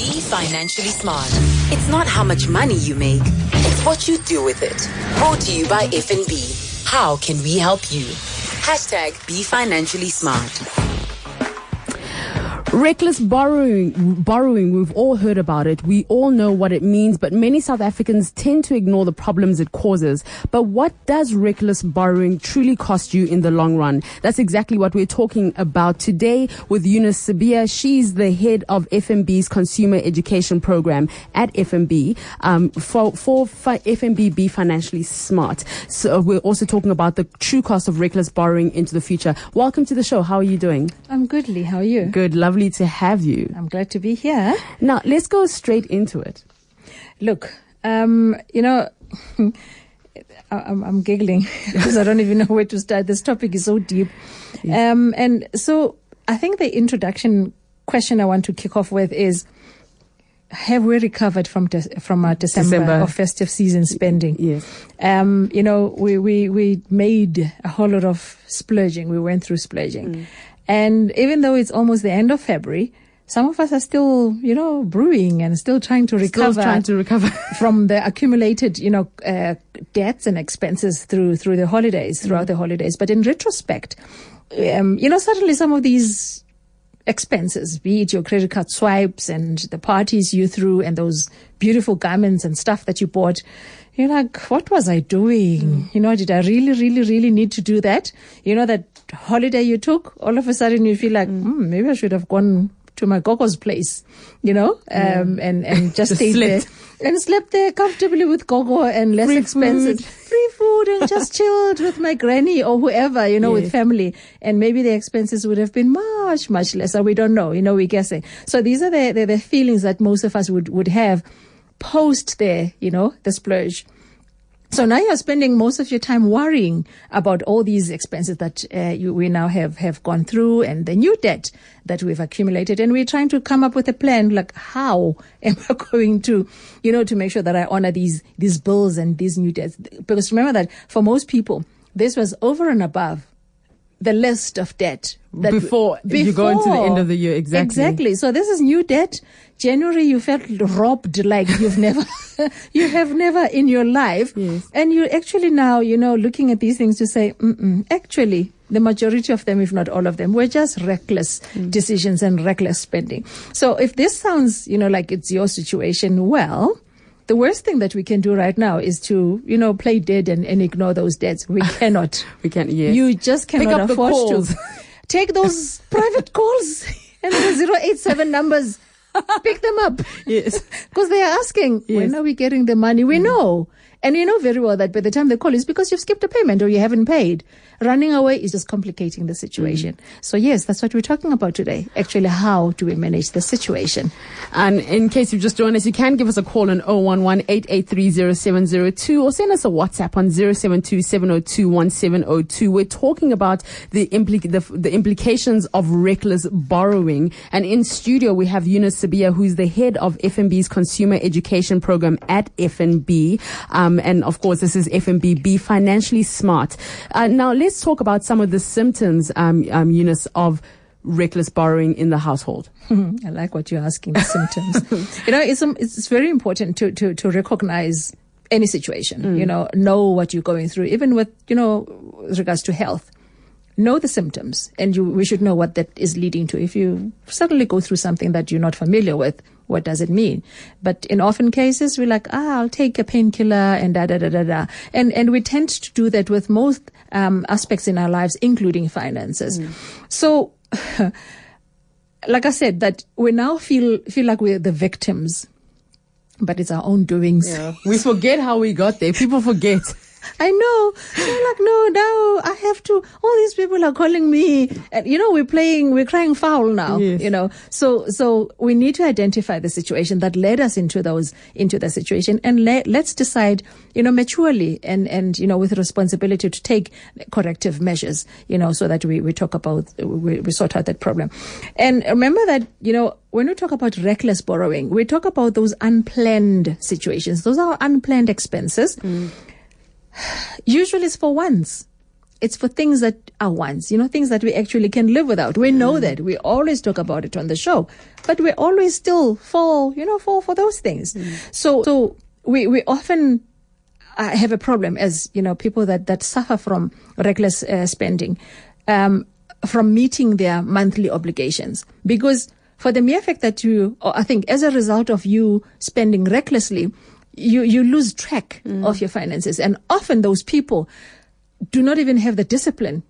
Be financially smart. It's not how much money you make, it's what you do with it. Brought to you by FNB. How can we help you? Hashtag Be financially smart. Reckless borrowing, borrowing, we've all heard about it. We all know what it means, but many South Africans tend to ignore the problems it causes. But what does reckless borrowing truly cost you in the long run? That's exactly what we're talking about today with Eunice Sibiya. She's the head of FNB's consumer education program at FNB, um, for, for FNB be financially smart. So we're also talking about the true cost of reckless borrowing into the future. Welcome to the show. How are you doing? I'm good, Lee. How are you? Good. Lovely lovely to have you. I'm glad to be here. Now, let's go straight into it. Look, um, you know, I'm, I'm, giggling because I don't even know where to start. This topic is so deep. Yes. Um, and so I think the introduction question I want to kick off with is, have we recovered from de- from our December, December, of festive season spending? Yes. Um, you know, we, we, we made a whole lot of splurging. We went through splurging. Mm. And even though it's almost the end of February, some of us are still, you know, brewing and still trying to recover, still trying to recover from the accumulated, you know, uh, debts and expenses through through the holidays, throughout mm-hmm. the holidays. But in retrospect, um, you know, certainly some of these expenses, be it your credit card swipes and the parties you threw and those beautiful garments and stuff that you bought, you're like, what was I doing? Mm. You know, did I really, really, really need to do that? You know, that holiday you took, all of a sudden you feel like, mm. mm maybe I should have gone to my gogo's place, you know, um, and, and just, stayed there and slept there comfortably with gogo and less Free expenses. Food. Free food and just chilled with my granny or whoever, you know, yes. with family. And maybe the expenses would have been much, much lesser. We don't know, you know, we're guessing. So these are the, the, the feelings that most of us would, would have post there, you know, the splurge. So now you're spending most of your time worrying about all these expenses that uh, you, we now have, have gone through and the new debt that we've accumulated. And we're trying to come up with a plan like how am I going to, you know, to make sure that I honor these, these bills and these new debts. Because remember that for most people, this was over and above the list of debt that before, before you go into the end of the year exactly. Exactly. So this is new debt. January you felt robbed like you've never you have never in your life. Yes. and you actually now you know looking at these things to say actually the majority of them if not all of them were just reckless mm. decisions and reckless spending. So if this sounds you know like it's your situation well the worst thing that we can do right now is to, you know, play dead and, and ignore those debts. We cannot. we can't, yes. You just cannot afford to. Take those private calls and the 087 numbers. Pick them up. Yes. Because they are asking, yes. when are we getting the money? We mm. know. And you know very well that by the time they call, it's because you've skipped a payment or you haven't paid. Running away is just complicating the situation. Mm. So yes, that's what we're talking about today. Actually, how do we manage the situation? And in case you've just joined us, you can give us a call on 11 or send us a WhatsApp on 072 We're talking about the, impli- the, the implications of reckless borrowing. And in studio, we have Eunice Sibiya, who's the head of FNB's consumer education program at FNB. Um, um, and of course, this is FNB. Be financially smart. Uh, now, let's talk about some of the symptoms, um, um, Eunice, of reckless borrowing in the household. I like what you're asking. The symptoms. you know, it's um, it's very important to to to recognize any situation. Mm. You know, know what you're going through, even with you know with regards to health know the symptoms and you, we should know what that is leading to. If you suddenly go through something that you're not familiar with, what does it mean? But in often cases, we're like, ah, I'll take a painkiller and da da da da da. And, and we tend to do that with most um, aspects in our lives, including finances. Mm. So, like I said, that we now feel, feel like we're the victims, but it's our own doings. Yeah. We forget how we got there. People forget. I know. I'm like, no, now I have to. All these people are calling me, and you know, we're playing, we're crying foul now. Yes. You know, so so we need to identify the situation that led us into those into the situation, and let let's decide, you know, maturely and and you know with responsibility to take corrective measures. You know, so that we we talk about we, we sort out that problem, and remember that you know when we talk about reckless borrowing, we talk about those unplanned situations. Those are unplanned expenses. Mm usually it's for once. it's for things that are once, you know, things that we actually can live without. We know Mm. that. We always talk about it on the show, but we always still fall, you know, fall for those things. Mm. So, so we, we often uh, have a problem as, you know, people that, that suffer from reckless uh, spending, um, from meeting their monthly obligations. Because for the mere fact that you, or I think as a result of you spending recklessly, you, you lose track mm. of your finances. And often those people do not even have the discipline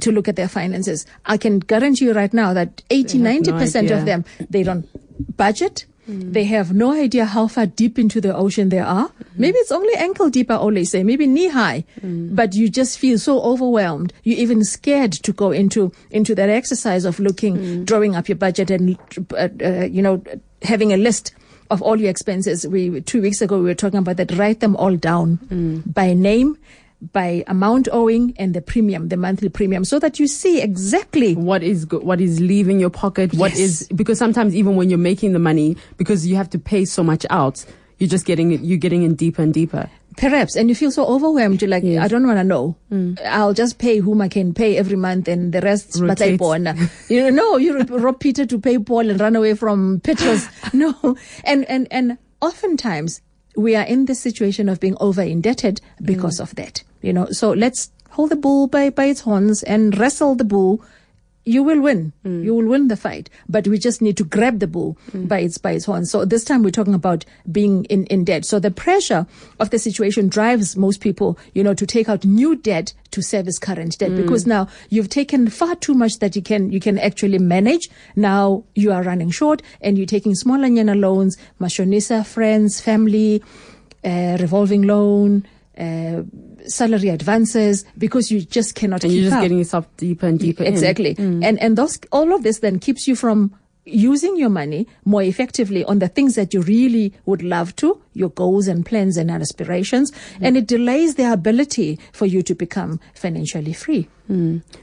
to look at their finances. I can guarantee you right now that 80, They have no 90% idea. of them, they don't budget. Mm. They have no idea how far deep into the ocean they are. Mm. Maybe it's only ankle deep, I always say, maybe knee high, but you just feel so overwhelmed. You're even scared to go into, into that exercise of looking, drawing up your budget and, uh, uh, you know, having a list of all your expenses. We, two weeks ago, we were talking about that. Write them all down mm. by name, by amount owing and the premium, the monthly premium, so that you see exactly what is go- what is leaving your pocket what Yes. is because sometimes even when you're making the money because you have to pay so much out you're just getting it you're getting in deeper and deeper Perhaps, and you feel so overwhelmed. You're like, Yes. I don't want to know. Mm. I'll just pay whom I can pay every month, and the rest, but I born. You know, you rob Peter to pay Paul and run away from Petros. no, and and and oftentimes we are in this situation of being over indebted because mm. of that. You know, so let's hold the bull by by its horns and wrestle the bull. You will win. You will win the fight. But we just need to grab the bull by its by its horns. So this time we're talking about being in, in debt. So the pressure of the situation drives most people, you know, to take out new debt to service current debt because now you've taken far too much that you can you can actually manage. Now you are running short and you're taking smaller nyana loans, mashonisa, friends, family, uh, revolving loan, uh, salary advances because you just cannot and you're just up. getting yourself deeper and deeper. Exactly. Mm. And and those all of this then keeps you from using your money more effectively on the things that you really would love to, your goals and plans and aspirations, mm. and it delays the ability for you to become financially free.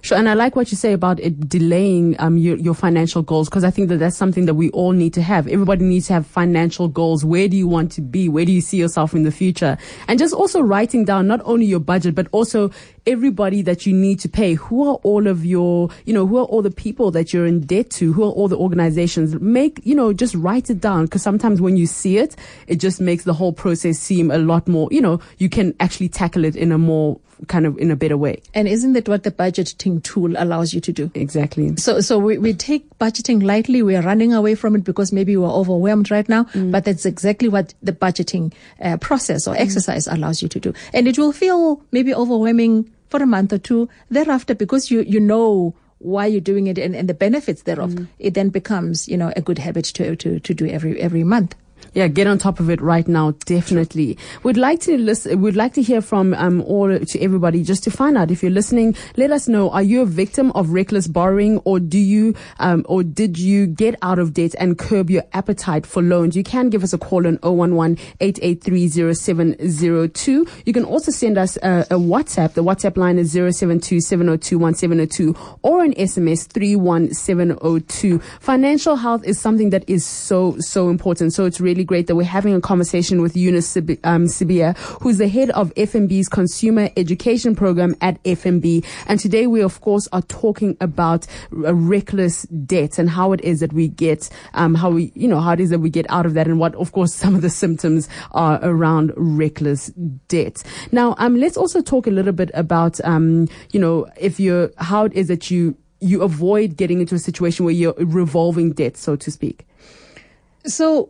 Sure, and I like what you say about it delaying um, your, your financial goals because I think that that's something that we all need to have. Everybody needs to have financial goals. Where do you want to be? Where do you see yourself in the future? And just also writing down not only your budget but also everybody that you need to pay. Who are all of your, you know, who are all the people that you're in debt to? Who are all the organizations? Make, you know, just write it down because sometimes when you see it, it just makes the whole process seem a lot more, you know, you can actually tackle it in a more kind of in a better way. And isn't that what the budgeting tool allows you to do? Exactly. So, so we, we take budgeting lightly. We are running away from it because maybe we're overwhelmed right now. Mm. But that's exactly what the budgeting uh, process or mm. exercise allows you to do. And it will feel maybe overwhelming for a month or two. Thereafter, because you, you know why you're doing it and, and the benefits thereof, mm. it then becomes, you know, a good habit to, to, to do every, every month. Yeah, get on top of it right now, definitely. We'd like to listen, we'd like to hear from um, all to everybody just to find out if you're listening. Let us know: Are you a victim of reckless borrowing, or do you, um, or did you get out of debt and curb your appetite for loans? You can give us a call on 011 883 You can also send us a, a WhatsApp. The WhatsApp line is 072 702 1702 or an SMS 31702. Financial health is something that is so, so important. So it's really great that we're having a conversation with Eunice Sibi- um, Sibiya, who's the head of FNB's consumer education program at FMB. And today we, of course, are talking about reckless debt and how it is that we get, um, how we, you know, how it is that we get out of that and what, of course, some of the symptoms are around reckless debt. Now, um, let's also talk a little bit about, um, you know, if you're, how it is that you, you avoid getting into a situation where you're revolving debt, so to speak. So,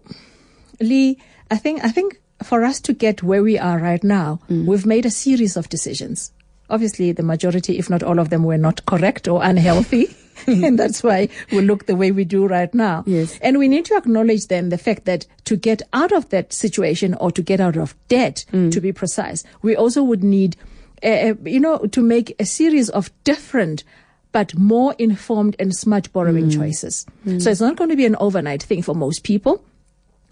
Lee, I think I think for us to get where we are right now, mm. we've made a series of decisions. Obviously, the majority, if not all of them, were not correct or unhealthy. and that's why we look the way we do right now. Yes. And we need to acknowledge then the fact that to get out of that situation or to get out of debt, mm. to be precise, we also would need, uh, you know, to make a series of different but more informed and smart borrowing mm. choices. So it's not going to be an overnight thing for most people.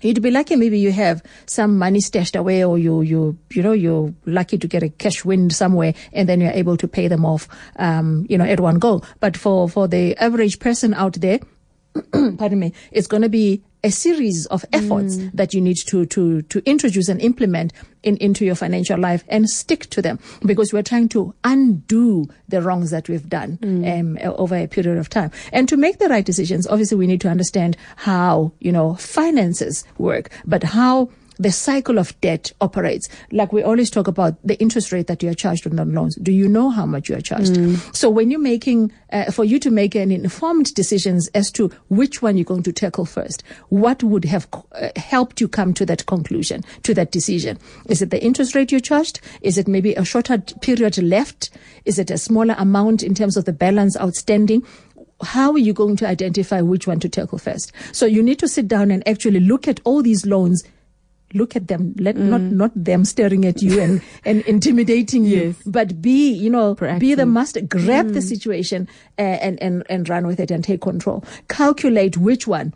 You'd be lucky maybe you have some money stashed away or you, you, you know, you're lucky to get a cash wind somewhere and then you're able to pay them off, um, you know, at one go. But for, for the average person out there, pardon me, it's going to be a series of efforts mm. that you need to, to, to introduce and implement in, into your financial life and stick to them because we're trying to undo the wrongs that we've done mm. um, over a period of time. And to make the right decisions, obviously we need to understand how, you know, finances work, but how the cycle of debt operates. Like we always talk about the interest rate that you are charged on the loans. Do you know how much you are charged? Mm. So when you're making, uh, for you to make an informed decisions as to which one you're going to tackle first, what would have uh, helped you come to that conclusion, to that decision? Is it the interest rate you're charged? Is it maybe a shorter period left? Is it a smaller amount in terms of the balance outstanding? how are you going to identify which one to tackle first? So you need to sit down and actually look at all these loans look at them let mm. not not them staring at you and and intimidating you yes. but be you know Proactive. be the master grab mm. the situation uh, and and and run with it and take control calculate which one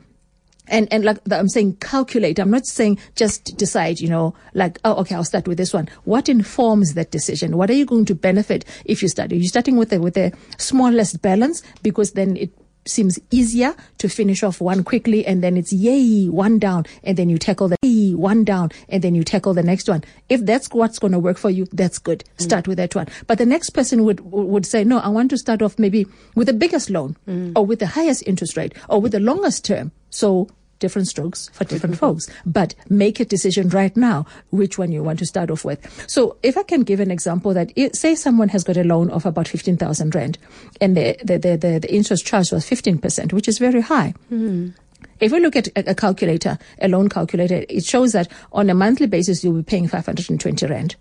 and and like I'm saying, calculate. I'm not saying just decide. You know, like oh, okay, I'll start with this one. What informs that decision? What are you going to benefit if you start? Are you starting with a with the smallest balance because then it seems easier to finish off one quickly and then it's yay, one down and then you tackle the yay, one down and then you tackle the next one. If that's what's going to work for you, that's good. Mm. Start with that one. But the next person would, would say, no, I want to start off maybe with the biggest loan mm. or with the highest interest rate or with the longest term. So different strokes for different folks. But make a decision right now which one you want to start off with. So if I can give an example that it, say someone has got a loan of about 15,000 rand and the, the, the, the, the interest charge was 15%, which is very high. Mm. If we look at a, a calculator, a loan calculator, it shows that on a monthly basis, you'll be paying 520 rand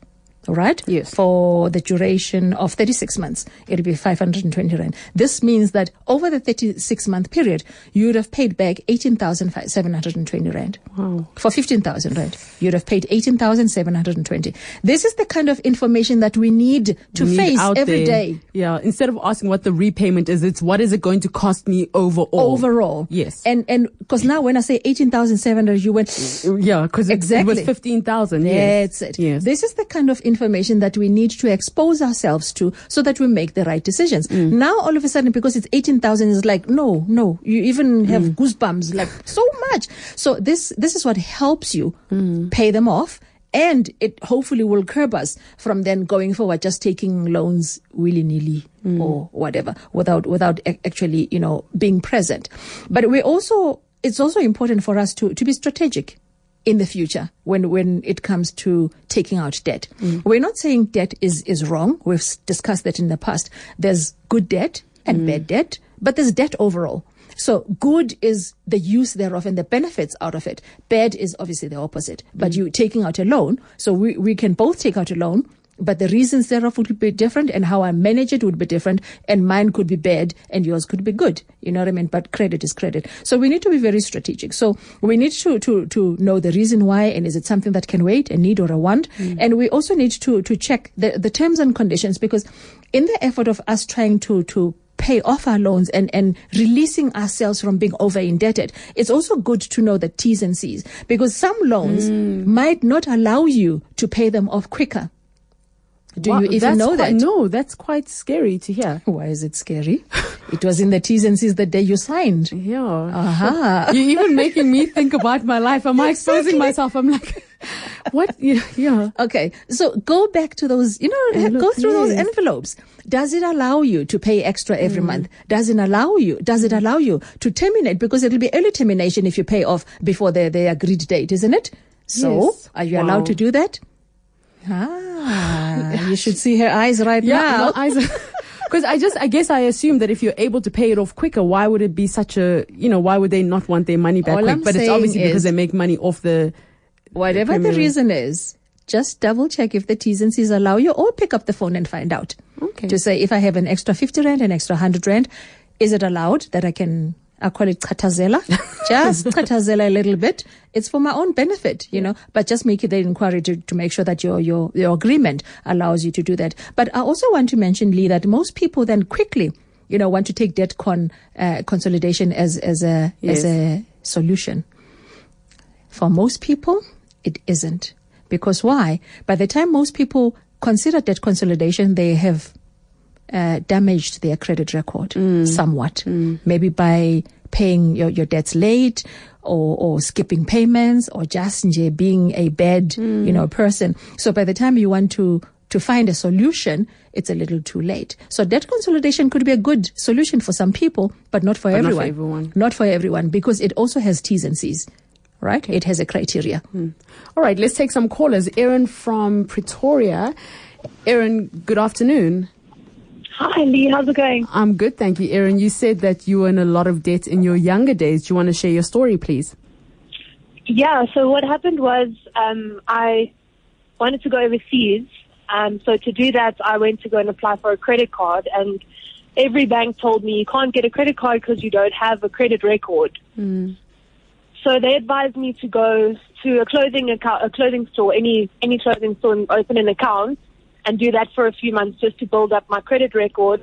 right? Yes. For the duration of 36 months, it'll be 520 rand. This means that over the 36 month period, you would have paid back 18,720 rand. Wow. For 15,000 rand, you'd have paid 18,720. This is the kind of information that we need to we face need every there. day. Yeah. Instead of asking what the repayment is, it's what is it going to cost me overall? Overall. Yes. And, and, cause now when I say 18,700, you went, yeah, cause exactly. it was 15,000. Yes. That's it. Yes. This is the kind of information information that we need to expose ourselves to so that we make the right decisions. Mm. Now, all of a sudden, because it's 18,000, is like, no, no, you even have mm. goosebumps, like so much. So this, this is what helps you mm. pay them off and it hopefully will curb us from then going forward just taking loans willy-nilly mm. or whatever without without actually you know being present but we also it's also important for us to to be strategic in the future when when it comes to taking out debt. Mm. We're not saying debt is is wrong. We've discussed that in the past. There's good debt and mm. bad debt, but there's debt overall. So good is the use thereof and the benefits out of it. Bad is obviously the opposite. But mm. you taking out a loan, so we, we can both take out a loan but the reasons thereof would be different and how I manage it would be different and mine could be bad and yours could be good. You know what I mean? But credit is credit. So we need to be very strategic. So we need to, to, to know the reason why and is it something that can wait, a need or a want? Mm. And we also need to, to check the, the terms and conditions because in the effort of us trying to, to pay off our loans and, and releasing ourselves from being over indebted. It's also good to know the T's and C's because some loans mm. might not allow you to pay them off quicker. Do you even know quite, that? No, that's quite scary to hear. Why is it scary? it was in the T's and C's the day you signed. Yeah. Uh-huh. You're even making me think about my life. Am I exposing myself? I'm like, what? Yeah, yeah. Okay. So go back to those, you know, go through yes. those envelopes. Does it allow you to pay extra every mm. month? Does it allow you, does it allow you to terminate? Because it'll be early termination if you pay off before the, the agreed date, isn't it? So yes. are you wow. allowed to do that? Ah, you should see her eyes right yeah, now. eyes. Because I just, I guess I assume that if you're able to pay it off quicker, why would it be such a, you know, why would they not want their money back All quick? I'm but it's obviously because they make money off the. Whatever the, the reason is, just double check if the T's and C's allow you or pick up the phone and find out. Okay. To say if I have an extra 50 rand, an extra 100 rand, is it allowed that I can I call it katazela. just katazela a little bit. It's for my own benefit, you know, but just make it the inquiry to, to make sure that your, your, your agreement allows you to do that. But I also want to mention, Lee, that most people then quickly, you know, want to take debt con, uh, consolidation as, as a, yes. as a solution. For most people, it isn't. Because why? By the time most people consider debt consolidation, they have uh, damaged their credit record mm. somewhat, mm. maybe by paying your, your debts late or, or skipping payments or just being a bad, you know, person. So by the time you want to to find a solution, it's a little too late. So debt consolidation could be a good solution for some people, but not for But not for everyone. everyone. Not for everyone, because it also has T's and C's, right? It has a criteria. All right, let's take some callers. Aaron from Pretoria. Aaron, good afternoon. Hi, Lee. How's it going? I'm good, thank you. Erin. you said that you were in a lot of debt in your younger days. Do you want to share your story, please? Yeah. So what happened was um, I wanted to go overseas. Um, so to do that, I went to go and apply for a credit card, and every bank told me you can't get a credit card because you don't have a credit record. So they advised me to go to a clothing account, a clothing store, any any clothing store, and open an account and do that for a few months just to build up my credit record.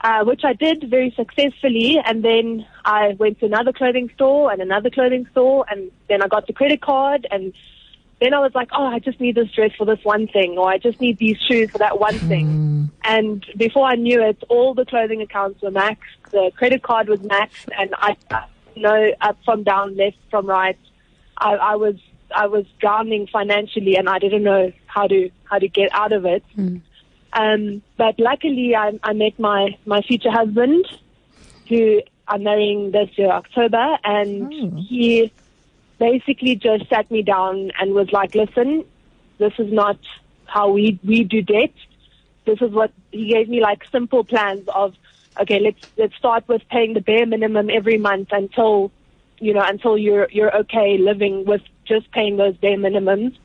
Uh, which I did very successfully, and then I went to another clothing store and another clothing store, and then I got the credit card, and then I was like, oh, I just need this dress for this one thing, or I just need these shoes for that one thing. And before I knew it, all the clothing accounts were maxed, the credit card was maxed, and I I know up from down, left from right. I, I was I was drowning financially, and I didn't know how to how to get out of it. Um, but luckily, I, I met my my future husband, who I'm marrying this year October, and he basically just sat me down and was like, "Listen, this is not how we we do debt. This is what he gave me like simple plans of, okay, let's let's start with paying the bare minimum every month until, you know, until you're you're okay living with just paying those bare minimums."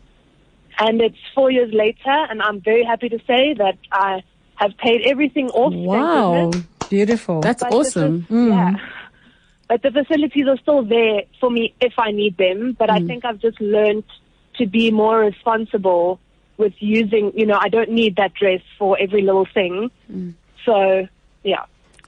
And it's four years later, and I'm very happy to say that I have paid everything off. Wow. Beautiful. That's But awesome. fac- Yeah. Hmm. But the facilities are still there for me if I need them. But I hmm. think I've just learned to be more responsible with using, you know, I don't need that dress for every little thing. Hmm. So, yeah.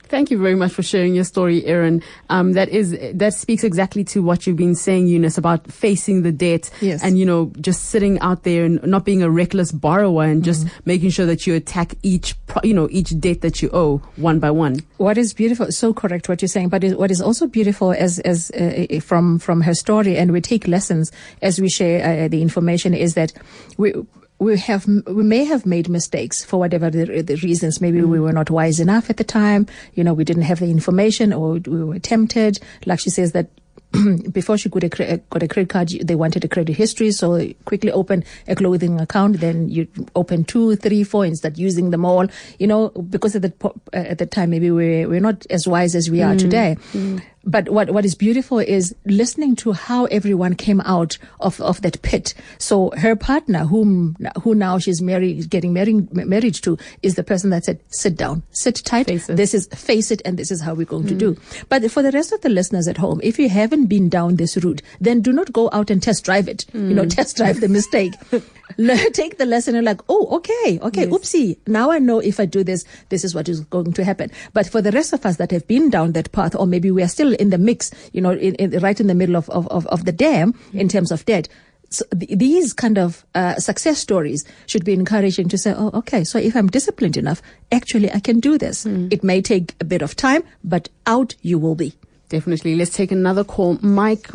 Thank you very much for sharing your story, Aaron. Um, that is that speaks exactly to what you've been saying, Eunice, about facing the debt Yes. and you know just sitting out there and not being a reckless borrower and just making sure that you attack each you know each debt that you owe one by one. What is beautiful, so correct what you're saying, but what is also beautiful as, as, uh, from, from her story, and we take lessons as we share uh, the information is that we, we have, we may have made mistakes for whatever the, the reasons. Maybe we mm. were not wise enough at the time. You know, we didn't have the information or we were tempted. Like she says that before she got a, got a credit card, they wanted a credit history, so quickly open a clothing account. Then you open two, three, four, and start using them all. You know, because at the at the time maybe we we're not as wise as we are mm. today. Mm. But what what is beautiful is listening to how everyone came out of, of that pit. So her partner, whom who now she's married, getting married married to, is the person that said, "Sit down, sit tight. This is face it, and this is how we're going to do." Hmm. But for the rest of the listeners at home, if you haven't been down this route, then do not go out and test drive it. You know, hmm. test drive the mistake. Take the lesson and like, oh, okay, okay, oopsie. Now I know if I do this, this is what is going to happen. But for the rest of us that have been down that path, or maybe we are still in the mix, you know, in, in, right in the middle of, of, of, of the dam in terms of debt. So th- these kind of uh, success stories should be encouraging to say, oh, okay, so if I'm disciplined enough, actually I can do this. It may take a bit of time, but out you will be. Definitely. Let's take another call. Mike,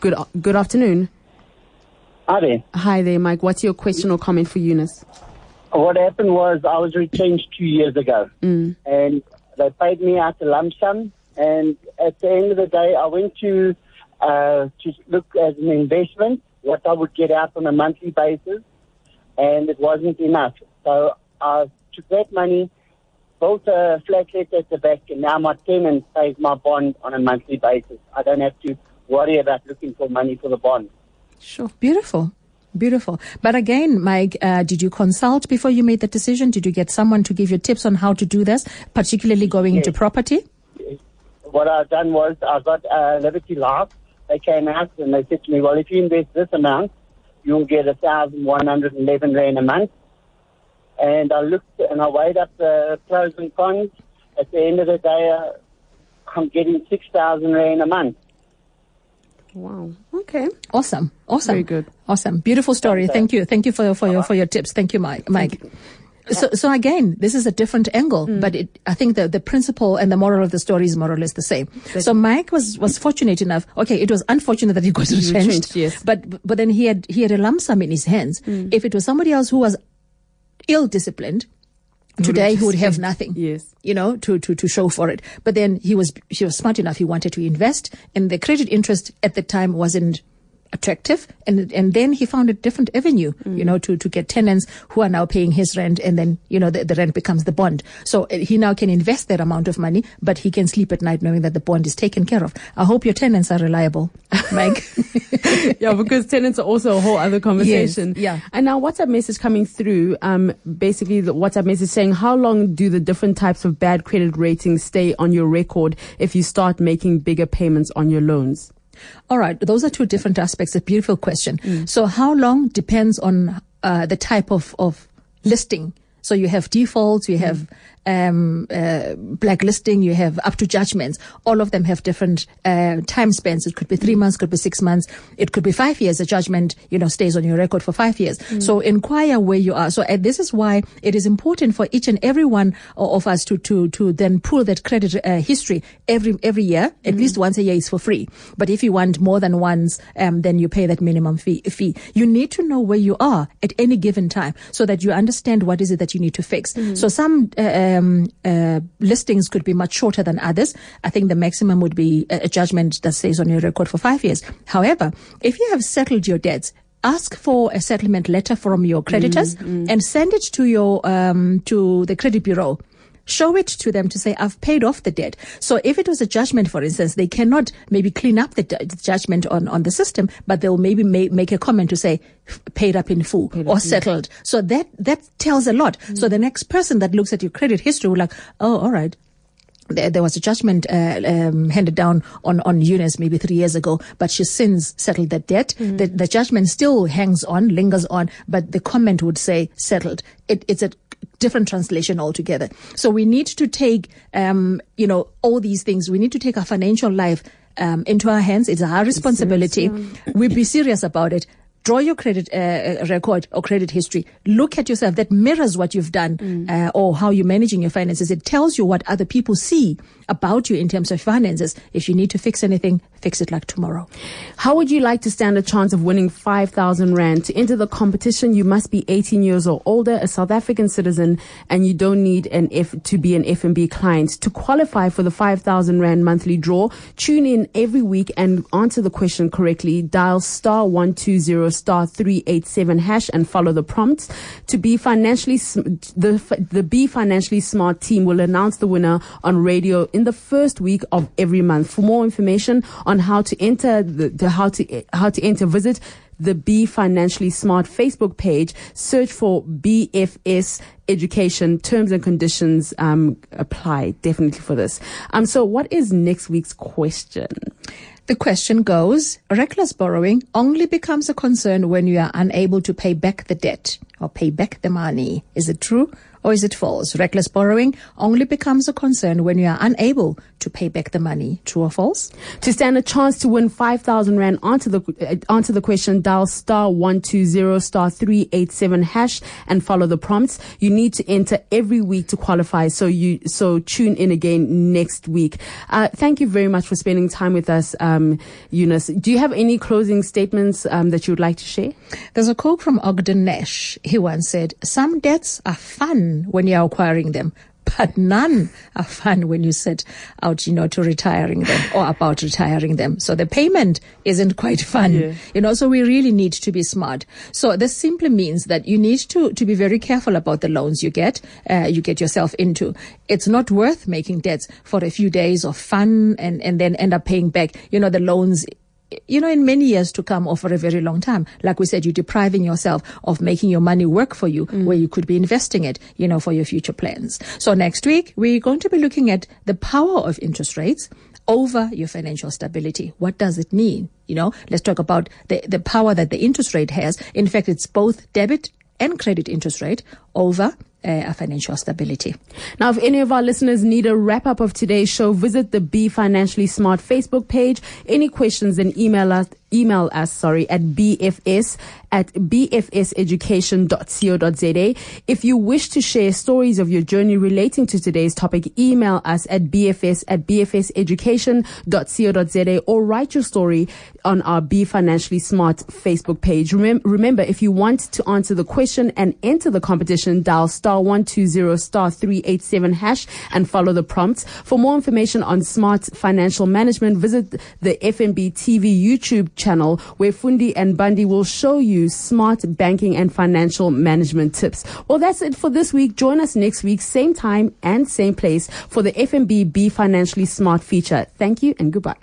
good good afternoon. Hi there. Hi there, Mike. What's your question or comment for Eunice? What happened was I was retrenched two years ago, and they paid me out a lump sum. And at the end of the day, I went to uh, to look as an investment what I would get out on a monthly basis, and it wasn't enough. So I took that money, built a flatlet at the back, and now my tenant pays my bond on a monthly basis. I don't have to worry about looking for money for the bond. Sure. Beautiful. Beautiful. But again, Mike, uh, did you consult before you made the decision? Did you get someone to give you tips on how to do this, particularly going into Yes. property? what I've done was I got uh, Liberty Life. They came out and they said to me, well, if you invest this amount, you'll get a thousand one hundred eleven rand a month. And I looked and I weighed up the pros and cons. At the end of the day, uh, I'm getting six thousand rand a month. Wow. Okay. Awesome. Awesome. Very good. Awesome. Beautiful story. Thank you. Thank you for, your for your, for your tips. Thank you, Mike. Mike. So, so again, this is a different angle, Mm. but it, I think the, the principle and the moral of the story is more or less the same. So Mike was, was fortunate enough. Okay, it was unfortunate that he got retrenched, retrenched, yes. Mm. but but then he had he had a lump sum in his hands. If it was somebody else who was ill disciplined, today he would have nothing. Yes. You know, to, to, to show for it. But then he was he was smart enough. He wanted to invest, and the credit interest at the time wasn't attractive and and then he found a different avenue you know to to get tenants who are now paying his rent and then you know the, the rent becomes the bond so uh, he now can invest that amount of money but he can sleep at night knowing that the bond is taken care of i hope your tenants are reliable mike yeah, because tenants are also a whole other conversation. yeah. And now WhatsApp message coming through, um, basically the WhatsApp message saying, how long do the different types of bad credit ratings stay on your record if you start making bigger payments on your loans? All right, those are two different aspects. A beautiful question. So, how long depends on uh, the type of of listing. So you have defaults, you have um, uh, blacklisting, you have up to judgments. All of them have different uh, time spans. It could be three months, could be six months, it could be five years. A judgment, you know, stays on your record for five years. So inquire where you are. So uh, this is why it is important for each and every one of us to to to then pull that credit uh, history every every year. At least once a year is for free. But if you want more than once, um, then you pay that minimum fee. Fee. You need to know where you are at any given time so that you understand what is it that you need to fix. So some uh, um, uh, listings could be much shorter than others. I think the maximum would be a, a judgment that stays on your record for five years. However, if you have settled your debts, ask for a settlement letter from your creditors and send it to your um, to the credit bureau show it to them to say i've paid off the debt. So if it was a judgment for instance they cannot maybe clean up the, judgment on, on the system but they'll maybe ma- make a comment to say paid up in full or settled. So that that tells a lot. So the next person that looks at your credit history will like oh all right. There, there was a judgment uh, um, handed down on on Eunice maybe three years ago, but she since settled that debt. The, the judgment still hangs on, lingers on, but the comment would say settled. It, it's a different translation altogether. So we need to take, um, you know, all these things. We need to take our financial life um, into our hands. It's our responsibility. We be serious about it. Draw your credit uh, uh, record or credit history. Look at yourself. That mirrors what you've done uh, or how you're managing your finances. It tells you what other people see about you in terms of finances. If you need to fix anything, fix it like tomorrow. How would you like to stand a chance of winning 5,000 Rand? To enter the competition, you must be 18 years or older, a South African citizen, and you don't need an F to be an FNB client. To qualify for the 5,000 Rand monthly draw, tune in every week and answer the question correctly. Dial star 120 star 387 hash and follow the prompts. To be financially, the, the Be Financially Smart team will announce the winner on radio in the first week of every month. For more information on how to enter the, the how to how to enter, visit the Be Financially Smart Facebook page. Search for BFS Education. Terms and conditions um, apply definitely for this. Um. So, what is next week's question? The question goes, reckless borrowing only becomes a concern when you are unable to pay back the debt or pay back the money. Is it true or is it false? Reckless borrowing only becomes a concern when you are unable to pay back the money. True or false? To stand a chance to win 5,000 Rand, answer the, uh, answer the question, dial star 120 star 387 hash and follow the prompts. You need to enter every week to qualify. So you, so tune in again next week. Uh, thank you very much for spending time with us, um, Eunice. Do you have any closing statements, um, that you would like to share? There's a quote from Ogden Nash. He once said, Some debts are fun when you're acquiring them, but none are fun when you set out, you know, to retiring them or about retiring them. So the payment isn't quite fun, you know, so we really need to be smart. So this simply means that you need to, to be very careful about the loans you get, uh, you get yourself into. It's not worth making debts for a few days of fun and, and then end up paying back, you know, the loans you know, in many years to come or for a very long time. Like we said, you're depriving yourself of making your money work for you mm. where you could be investing it, you know, for your future plans. So next week, we're going to be looking at the power of interest rates over your financial stability. What does it mean? You know, let's talk about the, the power that the interest rate has. In fact, it's both debit and credit interest rate over uh, financial stability. Now, if any of our listeners need a wrap up of today's show, visit the Be Financially Smart Facebook page. Any questions, then email us email us, sorry, at bfs at bfseducation.co.za. If you wish to share stories of your journey relating to today's topic, email us at bfs at bfseducation.co.za or write your story on our Be Financially Smart Facebook page. Remem- remember, if you want to answer the question and enter the competition, dial star 120 star 387 hash and follow the prompts. For more information on smart financial management, visit the FNB TV YouTube channel where Fundi and Bandi will show you smart banking and financial management tips. Well, that's it for this week. Join us next week, same time and same place for the FNB Be Financially Smart feature. Thank you and goodbye.